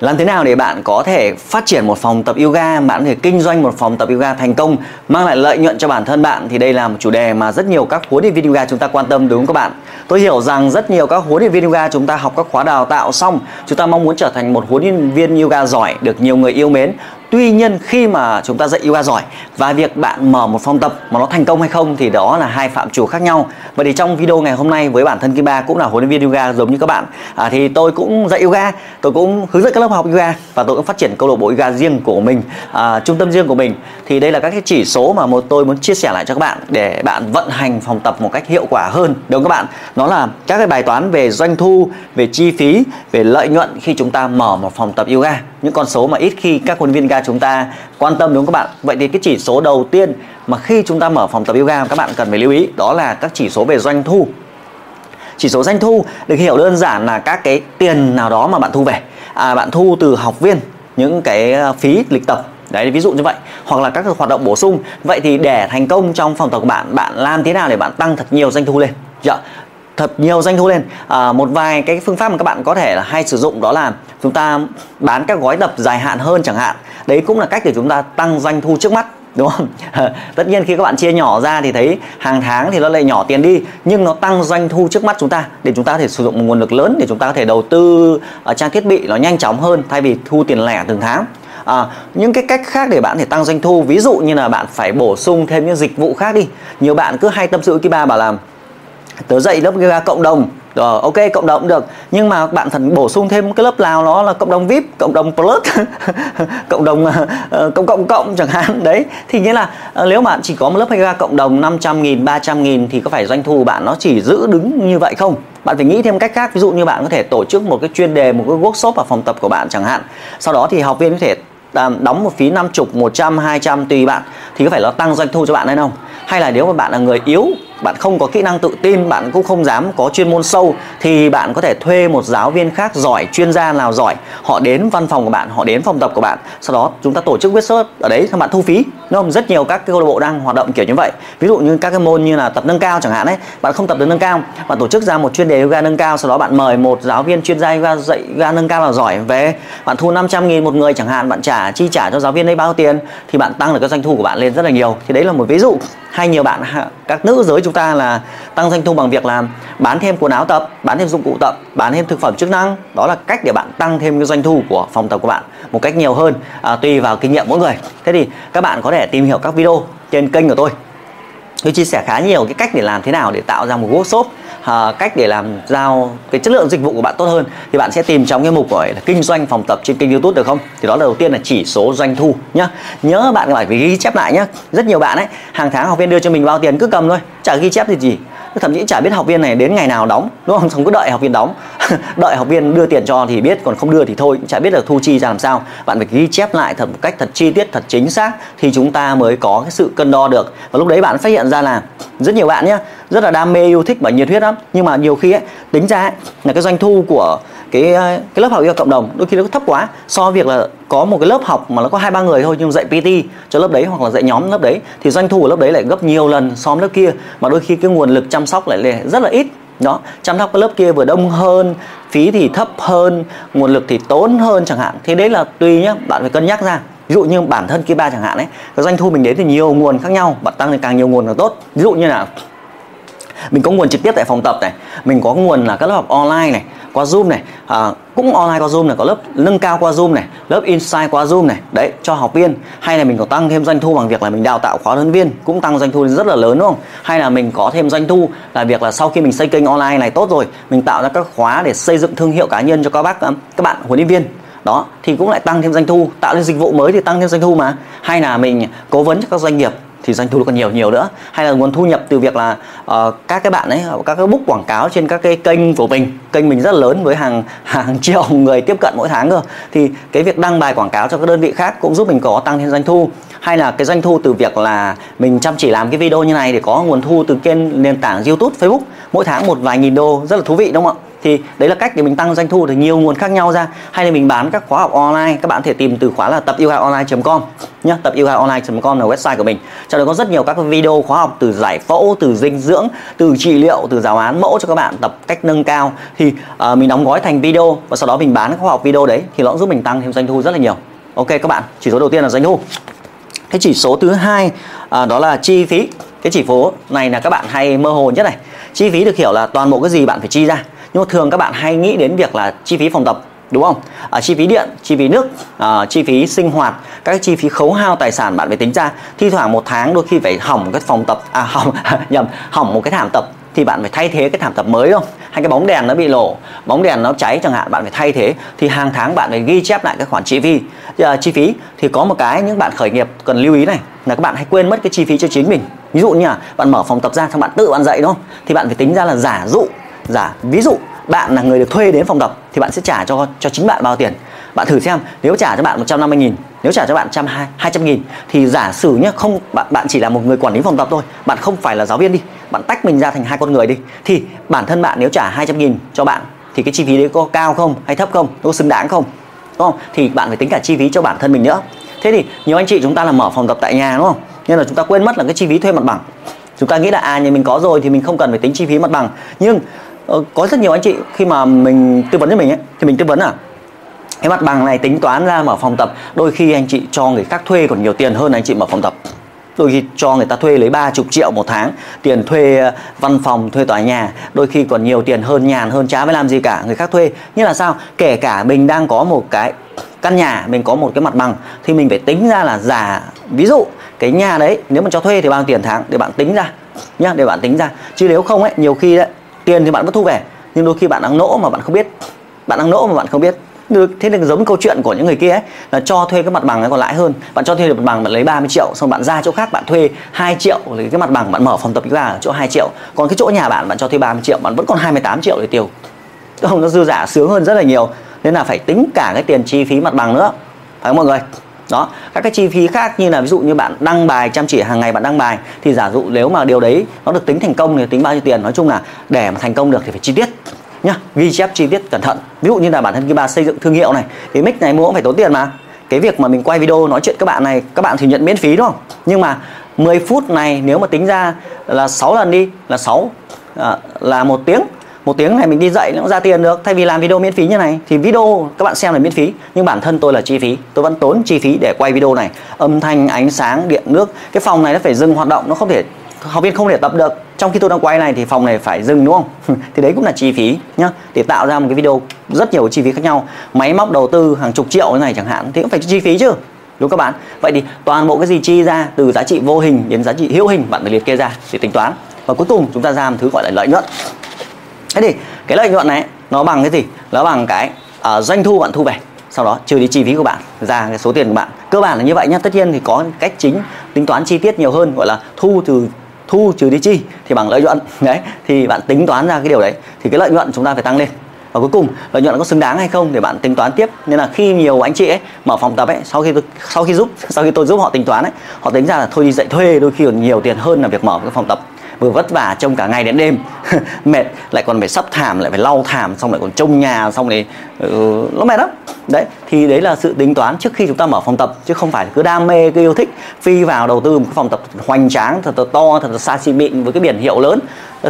Làm thế nào để bạn có thể phát triển một phòng tập yoga, bạn có thể kinh doanh một phòng tập yoga thành công, mang lại lợi nhuận cho bản thân bạn thì đây là một chủ đề mà rất nhiều các huấn luyện viên yoga chúng ta quan tâm đúng không các bạn? Tôi hiểu rằng rất nhiều các huấn luyện viên yoga chúng ta học các khóa đào tạo xong, chúng ta mong muốn trở thành một huấn luyện viên yoga giỏi được nhiều người yêu mến Tuy nhiên khi mà chúng ta dạy yoga giỏi và việc bạn mở một phòng tập mà nó thành công hay không thì đó là hai phạm trù khác nhau. Vậy thì trong video ngày hôm nay với bản thân Kim Ba cũng là huấn luyện viên yoga giống như các bạn à, thì tôi cũng dạy yoga, tôi cũng hướng dẫn các lớp học yoga và tôi cũng phát triển câu lạc bộ yoga riêng của mình, à, trung tâm riêng của mình. Thì đây là các cái chỉ số mà một tôi muốn chia sẻ lại cho các bạn để bạn vận hành phòng tập một cách hiệu quả hơn. Đúng không các bạn? Nó là các cái bài toán về doanh thu, về chi phí, về lợi nhuận khi chúng ta mở một phòng tập yoga. Những con số mà ít khi các huấn luyện viên chúng ta quan tâm đúng không các bạn? Vậy thì cái chỉ số đầu tiên mà khi chúng ta mở phòng tập yoga các bạn cần phải lưu ý đó là các chỉ số về doanh thu. Chỉ số doanh thu được hiểu đơn giản là các cái tiền nào đó mà bạn thu về. À, bạn thu từ học viên những cái à, phí lịch tập. Đấy ví dụ như vậy. Hoặc là các hoạt động bổ sung. Vậy thì để thành công trong phòng tập của bạn bạn làm thế nào để bạn tăng thật nhiều doanh thu lên? Dạ thật nhiều doanh thu lên. À, một vài cái phương pháp mà các bạn có thể là hay sử dụng đó là chúng ta bán các gói tập dài hạn hơn chẳng hạn. Đấy cũng là cách để chúng ta tăng doanh thu trước mắt đúng không? Tất nhiên khi các bạn chia nhỏ ra thì thấy hàng tháng thì nó lại nhỏ tiền đi nhưng nó tăng doanh thu trước mắt chúng ta để chúng ta có thể sử dụng một nguồn lực lớn để chúng ta có thể đầu tư ở trang thiết bị nó nhanh chóng hơn thay vì thu tiền lẻ từng tháng. À, những cái cách khác để bạn thể tăng doanh thu ví dụ như là bạn phải bổ sung thêm những dịch vụ khác đi. Nhiều bạn cứ hay tâm sự với ba bảo làm tớ dạy lớp yoga cộng đồng. Rồi ok cộng đồng cũng được. Nhưng mà bạn cần bổ sung thêm cái lớp nào đó là cộng đồng vip cộng đồng plus cộng đồng uh, cộng cộng cộng chẳng hạn. Đấy thì nghĩa là uh, nếu bạn chỉ có một lớp yoga cộng đồng 500 nghìn 300 nghìn thì có phải doanh thu bạn nó chỉ giữ đứng như vậy không? Bạn phải nghĩ thêm cách khác. Ví dụ như bạn có thể tổ chức một cái chuyên đề một cái workshop ở phòng tập của bạn chẳng hạn. Sau đó thì học viên có thể đóng một phí 50, 100, 200 tùy bạn. Thì có phải nó tăng doanh thu cho bạn hay không? Hay là nếu mà bạn là người yếu bạn không có kỹ năng tự tin, bạn cũng không dám có chuyên môn sâu, thì bạn có thể thuê một giáo viên khác giỏi, chuyên gia nào giỏi. Họ đến văn phòng của bạn, họ đến phòng tập của bạn. Sau đó, chúng ta tổ chức workshop ở đấy các bạn thu phí. Đúng không rất nhiều các cái câu lạc bộ đang hoạt động kiểu như vậy. Ví dụ như các cái môn như là tập nâng cao chẳng hạn đấy bạn không tập được nâng cao, bạn tổ chức ra một chuyên đề yoga nâng cao, sau đó bạn mời một giáo viên chuyên gia yoga, dạy yoga nâng cao là giỏi về. Bạn thu 500 nghìn một người chẳng hạn, bạn trả, chi trả cho giáo viên đấy bao tiền, thì bạn tăng được cái doanh thu của bạn lên rất là nhiều. Thì đấy là một ví dụ. Hay nhiều bạn các nữ giới chúng ta là tăng doanh thu bằng việc làm bán thêm quần áo tập bán thêm dụng cụ tập bán thêm thực phẩm chức năng. Đó là cách để bạn tăng thêm cái doanh thu của phòng tập của bạn một cách nhiều hơn à, tùy vào kinh nghiệm mỗi người. Thế thì các bạn có thể tìm hiểu các video trên kênh của tôi. Tôi chia sẻ khá nhiều cái cách để làm thế nào để tạo ra một workshop à, cách để làm giao cái chất lượng dịch vụ của bạn tốt hơn thì bạn sẽ tìm trong cái mục gọi là kinh doanh phòng tập trên kênh youtube được không? Thì đó là đầu tiên là chỉ số doanh thu nhá. Nhớ bạn phải ghi chép lại nhá. Rất nhiều bạn ấy hàng tháng học viên đưa cho mình bao tiền cứ cầm thôi. Chả ghi chép thì gì. Thậm chí chả biết học viên này đến ngày nào đóng đúng không? Xong cứ đợi học viên đóng. Đợi học viên đưa tiền cho thì biết còn không đưa thì thôi. Chả biết là thu chi ra làm sao. Bạn phải ghi chép lại thật một cách thật chi tiết thật chính xác thì chúng ta mới có cái sự cân đo được. Và lúc đấy bạn phát hiện ra là rất nhiều bạn nhé rất là đam mê yêu thích và nhiệt huyết lắm. Nhưng mà nhiều khi ấy, tính ra ấy, là cái doanh thu của cái ờ, cái lớp học yoga cộng đồng đôi khi nó thấp quá. So với việc là có một cái lớp học mà nó có hai ba người thôi nhưng dạy PT cho lớp đấy hoặc là dạy nhóm lớp đấy thì doanh thu của lớp đấy lại gấp nhiều lần so với lớp kia. Mà đôi khi cái nguồn lực chăm sóc lại rất là ít. Đó chăm sóc cái lớp kia vừa đông hơn phí thì thấp hơn nguồn lực thì tốn hơn chẳng hạn. Thế đấy là tùy nhá bạn phải cân nhắc ra. Ví dụ như bản thân kia ba chẳng hạn ấy cái doanh thu mình đến thì nhiều nguồn khác nhau bạn tăng thì càng nhiều nguồn càng tốt. Ví dụ như là mình có nguồn trực tiếp tại phòng tập này mình có nguồn là các lớp học online này qua zoom này à, cũng online qua zoom này có lớp nâng cao qua zoom này lớp insight qua zoom này. Đấy cho học viên. Hay là mình có tăng thêm doanh thu bằng việc là mình đào tạo khóa huấn viên cũng tăng doanh thu rất là lớn đúng không? Hay là mình có thêm doanh thu là việc là sau khi mình xây kênh online này tốt rồi mình tạo ra các khóa để xây dựng thương hiệu cá nhân cho các bác à, các bạn huấn luyện viên. Đó thì cũng lại tăng thêm doanh thu. Tạo lên dịch vụ mới thì tăng thêm doanh thu mà. Hay là mình cố vấn cho các doanh nghiệp thì doanh thu còn nhiều nhiều nữa. Hay là nguồn thu nhập từ việc là uh, các cái bạn ấy các cái book quảng cáo trên các cái kênh của mình kênh mình rất lớn với hàng hàng triệu người tiếp cận mỗi tháng cơ. Thì cái việc đăng bài quảng cáo cho các đơn vị khác cũng giúp mình có tăng thêm doanh thu. Hay là cái doanh thu từ việc là mình chăm chỉ làm cái video như này để có nguồn thu từ kênh nền tảng YouTube Facebook mỗi tháng một vài nghìn đô rất là thú vị đúng không ạ? Thì đấy là cách để mình tăng doanh thu từ nhiều nguồn khác nhau ra. Hay là mình bán các khóa học online các bạn thể tìm từ khóa là tập yoga online.com nhé tập yoga online.com là website của mình. Trong đó có rất nhiều các video khóa học từ giải phẫu từ dinh dưỡng từ trị liệu từ giáo án mẫu cho các bạn tập cách nâng cao. Thì uh, mình đóng gói thành video và sau đó mình bán các khóa học video đấy thì nó cũng giúp mình tăng thêm doanh thu rất là nhiều. Ok các bạn chỉ số đầu tiên là doanh thu. Cái chỉ số thứ hai à, đó là chi phí. Cái chỉ số này là các bạn hay mơ hồ nhất này. Chi phí được hiểu là toàn bộ cái gì bạn phải chi ra nhưng mà thường các bạn hay nghĩ đến việc là chi phí phòng tập đúng không? À, chi phí điện chi phí nước à, chi phí sinh hoạt các chi phí khấu hao tài sản bạn phải tính ra. Thi thoảng một tháng đôi khi phải hỏng cái phòng tập à hỏng nhầm hỏng một cái thảm tập thì bạn phải thay thế cái thảm tập mới không? Hay cái bóng đèn nó bị lổ bóng đèn nó cháy chẳng hạn bạn phải thay thế. Thì hàng tháng bạn phải ghi chép lại cái khoản chi phí. À, chi phí thì có một cái những bạn khởi nghiệp cần lưu ý này là các bạn hay quên mất cái chi phí cho chính mình. Ví dụ như là bạn mở phòng tập ra xong bạn tự bạn dạy đúng không? Thì bạn phải tính ra là giả dụ giả ví dụ bạn là người được thuê đến phòng đọc thì bạn sẽ trả cho cho chính bạn bao tiền? Bạn thử xem, nếu trả cho bạn 150 nghìn, nếu trả cho bạn trăm hai hai trăm nghìn thì giả sử nhé không, bạn bạn chỉ là một người quản lý phòng tập thôi, bạn không phải là giáo viên đi, bạn tách mình ra thành hai con người đi, thì bản thân bạn nếu trả 200 nghìn cho bạn thì cái chi phí đấy có cao không, hay thấp không nó có xứng đáng không? Đúng không? Thì bạn phải tính cả chi phí cho bản thân mình nữa. Thế thì nhiều anh chị chúng ta là mở phòng tập tại nhà, đúng không? Nên là chúng ta quên mất là cái chi phí thuê mặt bằng. Chúng ta nghĩ là à nhà mình có rồi thì mình không cần phải tính chi phí mặt bằng. Nhưng Ờ, có rất nhiều anh chị, khi mà mình tư vấn cho mình ấy, thì mình tư vấn à? Cái mặt bằng này tính toán ra mở phòng tập, đôi khi anh chị cho người khác thuê còn nhiều tiền hơn anh chị mở phòng tập. Đôi khi cho người ta thuê lấy ba chục triệu một tháng, tiền thuê ờ, văn phòng, thuê tòa nhà, đôi khi còn nhiều tiền hơn, nhàn hơn, chả phải làm gì cả, người khác thuê. Như là sao? Kể cả mình đang có một cái căn nhà, mình có một cái mặt bằng, thì mình phải tính ra là giả, ví dụ cái nhà đấy, nếu mà cho thuê thì bao tiền tháng, để bạn tính ra, nhá, để bạn tính ra. Chứ nếu không ấy, nhiều khi đấy tiền thì bạn vẫn thu về, nhưng đôi khi bạn đang nỗ mà bạn không biết. Bạn đang nỗ mà bạn không biết. Được thế là giống câu chuyện của những người kia ấy, là cho thuê cái mặt bằng ấy còn lãi hơn. Bạn cho thuê được mặt bằng, bạn lấy 30 triệu, xong bạn ra chỗ khác, bạn thuê 2 triệu lấy cái mặt bằng bạn mở phòng tập yoga ở chỗ 2 triệu. Còn cái chỗ nhà bạn bạn cho thuê 30 triệu, bạn vẫn còn 28 triệu để tiêu. Không, nó dư giả sướng hơn rất là nhiều. Nên là phải tính cả cái tiền chi phí mặt bằng nữa. Phải không mọi người? Đó các cái chi phí khác như là ví dụ như bạn đăng bài chăm chỉ hàng ngày bạn đăng bài thì giả dụ nếu mà điều đấy nó được tính thành công thì tính bao nhiêu tiền? Nói chung là để mà thành công được thì phải chi tiết nhá ghi chép chi tiết cẩn thận. Ví dụ như là bản thân cái bà xây dựng thương hiệu này cái mic này mua cũng phải tốn tiền mà. Cái việc mà mình quay video nói chuyện các bạn này các bạn thì nhận miễn phí đúng không? Nhưng mà 10 phút này nếu mà tính ra là 6 lần đi là 6 à, là một tiếng một tiếng này mình đi dạy nó cũng ra tiền được. Thay vì làm video miễn phí như này, thì video các bạn xem là miễn phí. Nhưng bản thân tôi là chi phí. Tôi vẫn tốn chi phí để quay video này. Âm thanh, ánh sáng, điện, nước. Cái phòng này nó phải dừng hoạt động. Nó không thể, học viên không thể tập được. Trong khi tôi đang quay này thì phòng này phải dừng, đúng không? Thì đấy cũng là chi phí nhá. Để tạo ra một cái video rất nhiều chi phí khác nhau. Máy móc đầu tư hàng chục triệu như này chẳng hạn, thì cũng phải chi phí chứ. Đúng các bạn? Vậy thì toàn bộ cái gì chi ra từ giá trị vô hình đến giá trị hữu hình bạn phải liệt kê ra để tính toán. Và cuối cùng chúng ta ra một thứ gọi là lợi nhuận thế thì cái lợi nhuận này nó bằng cái gì? Nó bằng cái uh, doanh thu bạn thu về sau đó trừ đi chi phí của bạn ra cái số tiền của bạn. Cơ bản là như vậy nhá. Tất nhiên thì có cách chính tính toán chi tiết nhiều hơn gọi là thu từ thu trừ đi chi thì bằng lợi nhuận. Đấy thì bạn tính toán ra cái điều đấy thì cái lợi nhuận chúng ta phải tăng lên. Và cuối cùng lợi nhuận có xứng đáng hay không để bạn tính toán tiếp. Nên là khi nhiều anh chị ấy mở phòng tập ấy sau khi tôi sau khi giúp sau khi tôi giúp họ tính toán ấy họ tính ra là thôi đi dạy thuê đôi khi còn nhiều tiền hơn là việc mở cái phòng tập vừa vất vả trông cả ngày đến đêm mệt lại còn phải sắp thảm lại phải lau thảm xong lại còn trông nhà xong này ừ, nó mệt lắm. Đấy thì đấy là sự tính toán trước khi chúng ta mở phòng tập chứ không phải cứ đam mê cứ yêu thích phi vào đầu tư một cái phòng tập hoành tráng thật là to thật là xa xỉ mịn với cái biển hiệu lớn.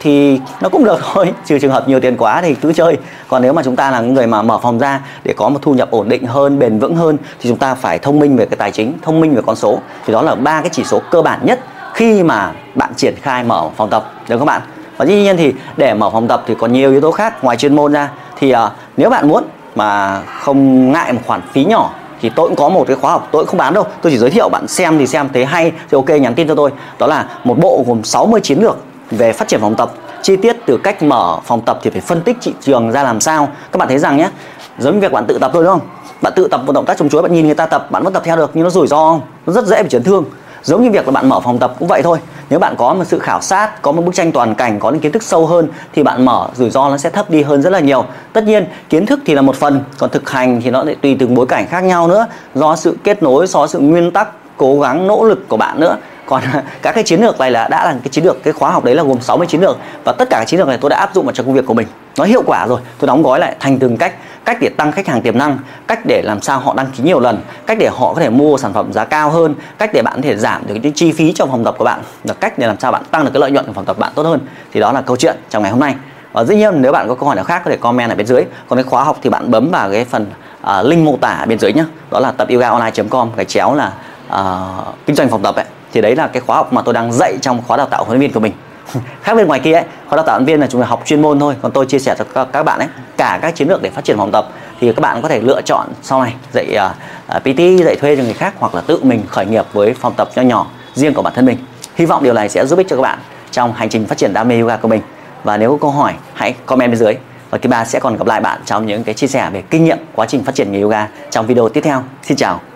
Thì nó cũng được thôi trừ trường hợp nhiều tiền quá thì cứ chơi. Còn nếu mà chúng ta là người mà mở phòng ra để có một thu nhập ổn định hơn bền vững hơn thì chúng ta phải thông minh về cái tài chính thông minh về con số. Thì đó là ba cái chỉ số cơ bản nhất khi mà bạn triển khai mở phòng tập được các bạn? Và dĩ nhiên thì để mở phòng tập thì còn nhiều yếu tố khác ngoài chuyên môn ra. Thì uh, nếu bạn muốn mà không ngại một khoản phí nhỏ thì tôi cũng có một cái khóa học tôi cũng không bán đâu. Tôi chỉ giới thiệu bạn xem thì xem thấy hay thì ok nhắn tin cho tôi. Đó là một bộ gồm 60 chiến lược về phát triển phòng tập. Chi tiết từ cách mở phòng tập thì phải phân tích thị trường ra làm sao. Các bạn thấy rằng nhé giống như việc bạn tự tập thôi đúng không? Bạn tự tập một động tác chống chuối bạn nhìn người ta tập bạn vẫn tập theo được nhưng nó rủi ro không? Nó rất dễ bị chấn thương giống như việc là bạn mở phòng tập cũng vậy thôi. Nếu bạn có một sự khảo sát, có một bức tranh toàn cảnh, có những kiến thức sâu hơn thì bạn mở, rủi ro nó sẽ thấp đi hơn rất là nhiều. Tất nhiên, kiến thức thì là một phần, còn thực hành thì nó lại tùy từng bối cảnh khác nhau nữa, do sự kết nối, do sự nguyên tắc, cố gắng, nỗ lực của bạn nữa. Còn các cái chiến lược này là đã là cái chiến lược, cái khóa học đấy là gồm 60 chiến lược và tất cả các chiến lược này tôi đã áp dụng vào trong công việc của mình nó hiệu quả rồi tôi đóng gói lại thành từng cách cách để tăng khách hàng tiềm năng cách để làm sao họ đăng ký nhiều lần cách để họ có thể mua sản phẩm giá cao hơn cách để bạn có thể giảm được cái chi phí trong phòng tập của bạn và cách để làm sao bạn tăng được cái lợi nhuận của phòng tập bạn tốt hơn. Thì đó là câu chuyện trong ngày hôm nay. Và dĩ nhiên nếu bạn có câu hỏi nào khác có thể comment ở bên dưới. Còn cái khóa học thì bạn bấm vào cái phần uh, link mô tả ở bên dưới nhé đó là tập yogaonline.com cái chéo là uh, kinh doanh phòng tập ấy. Thì đấy là cái khóa học mà tôi đang dạy trong khóa đào tạo huấn luyện viên của mình. khác bên ngoài kia ấy khóa đào tạo viên là chúng ta học chuyên môn thôi còn tôi chia sẻ cho các, các bạn ấy cả các chiến lược để phát triển phòng tập thì các bạn có thể lựa chọn sau này dạy ờ, ờ, uh, PT dạy thuê cho người khác hoặc là tự mình khởi nghiệp với phòng tập nho nhỏ riêng của bản thân mình hy vọng điều này sẽ giúp ích cho các bạn trong hành trình phát triển đam mê yoga của mình và nếu có câu hỏi hãy comment bên dưới và Kiba sẽ còn gặp lại bạn trong những cái chia sẻ về kinh nghiệm quá trình phát triển nghề yoga trong video tiếp theo. Xin chào.